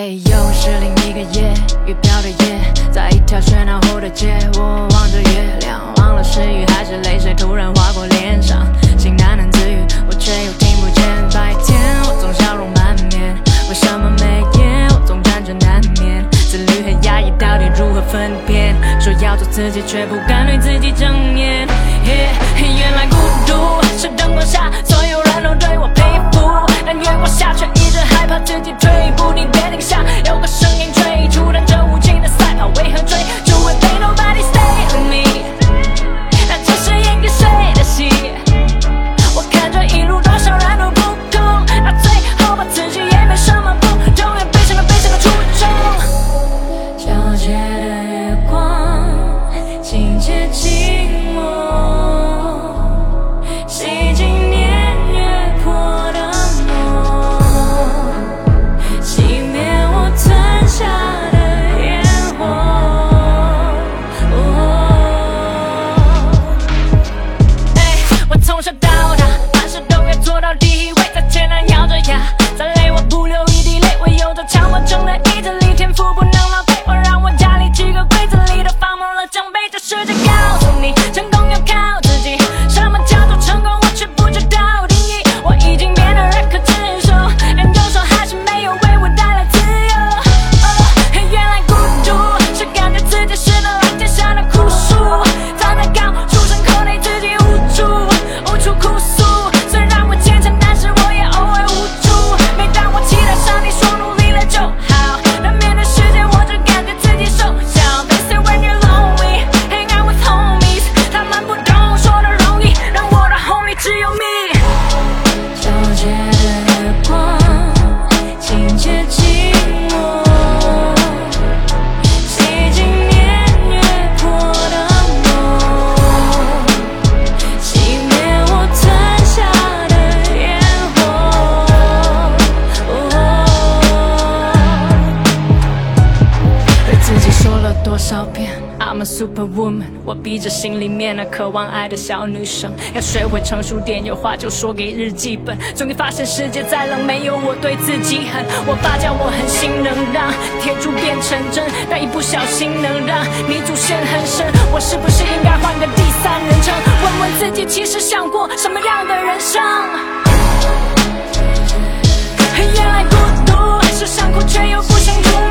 又是另一个夜雨飘的夜，在一条喧闹后的街，我望着月亮，忘了是雨还是泪水突然划过脸上，心喃喃自语，我却又听不见。白天我总笑容满面，为什么每夜我总辗转难眠？自律和压抑到底如何分辨？说要做自己，却不敢对自己正眼。原来孤独是灯光下所有人都对我佩服，但月光下却一直多少遍？I'm a superwoman，我逼着心里面那渴望爱的小女生，要学会成熟点，有话就说给日记本。终于发现世界再冷，没有我对自己狠。我爸教我狠心能让铁柱变成针，但一不小心能让泥土陷很深。我是不是应该换个第三人称，问问自己，其实想过什么样的人生？原来孤独是想哭却又不想哭。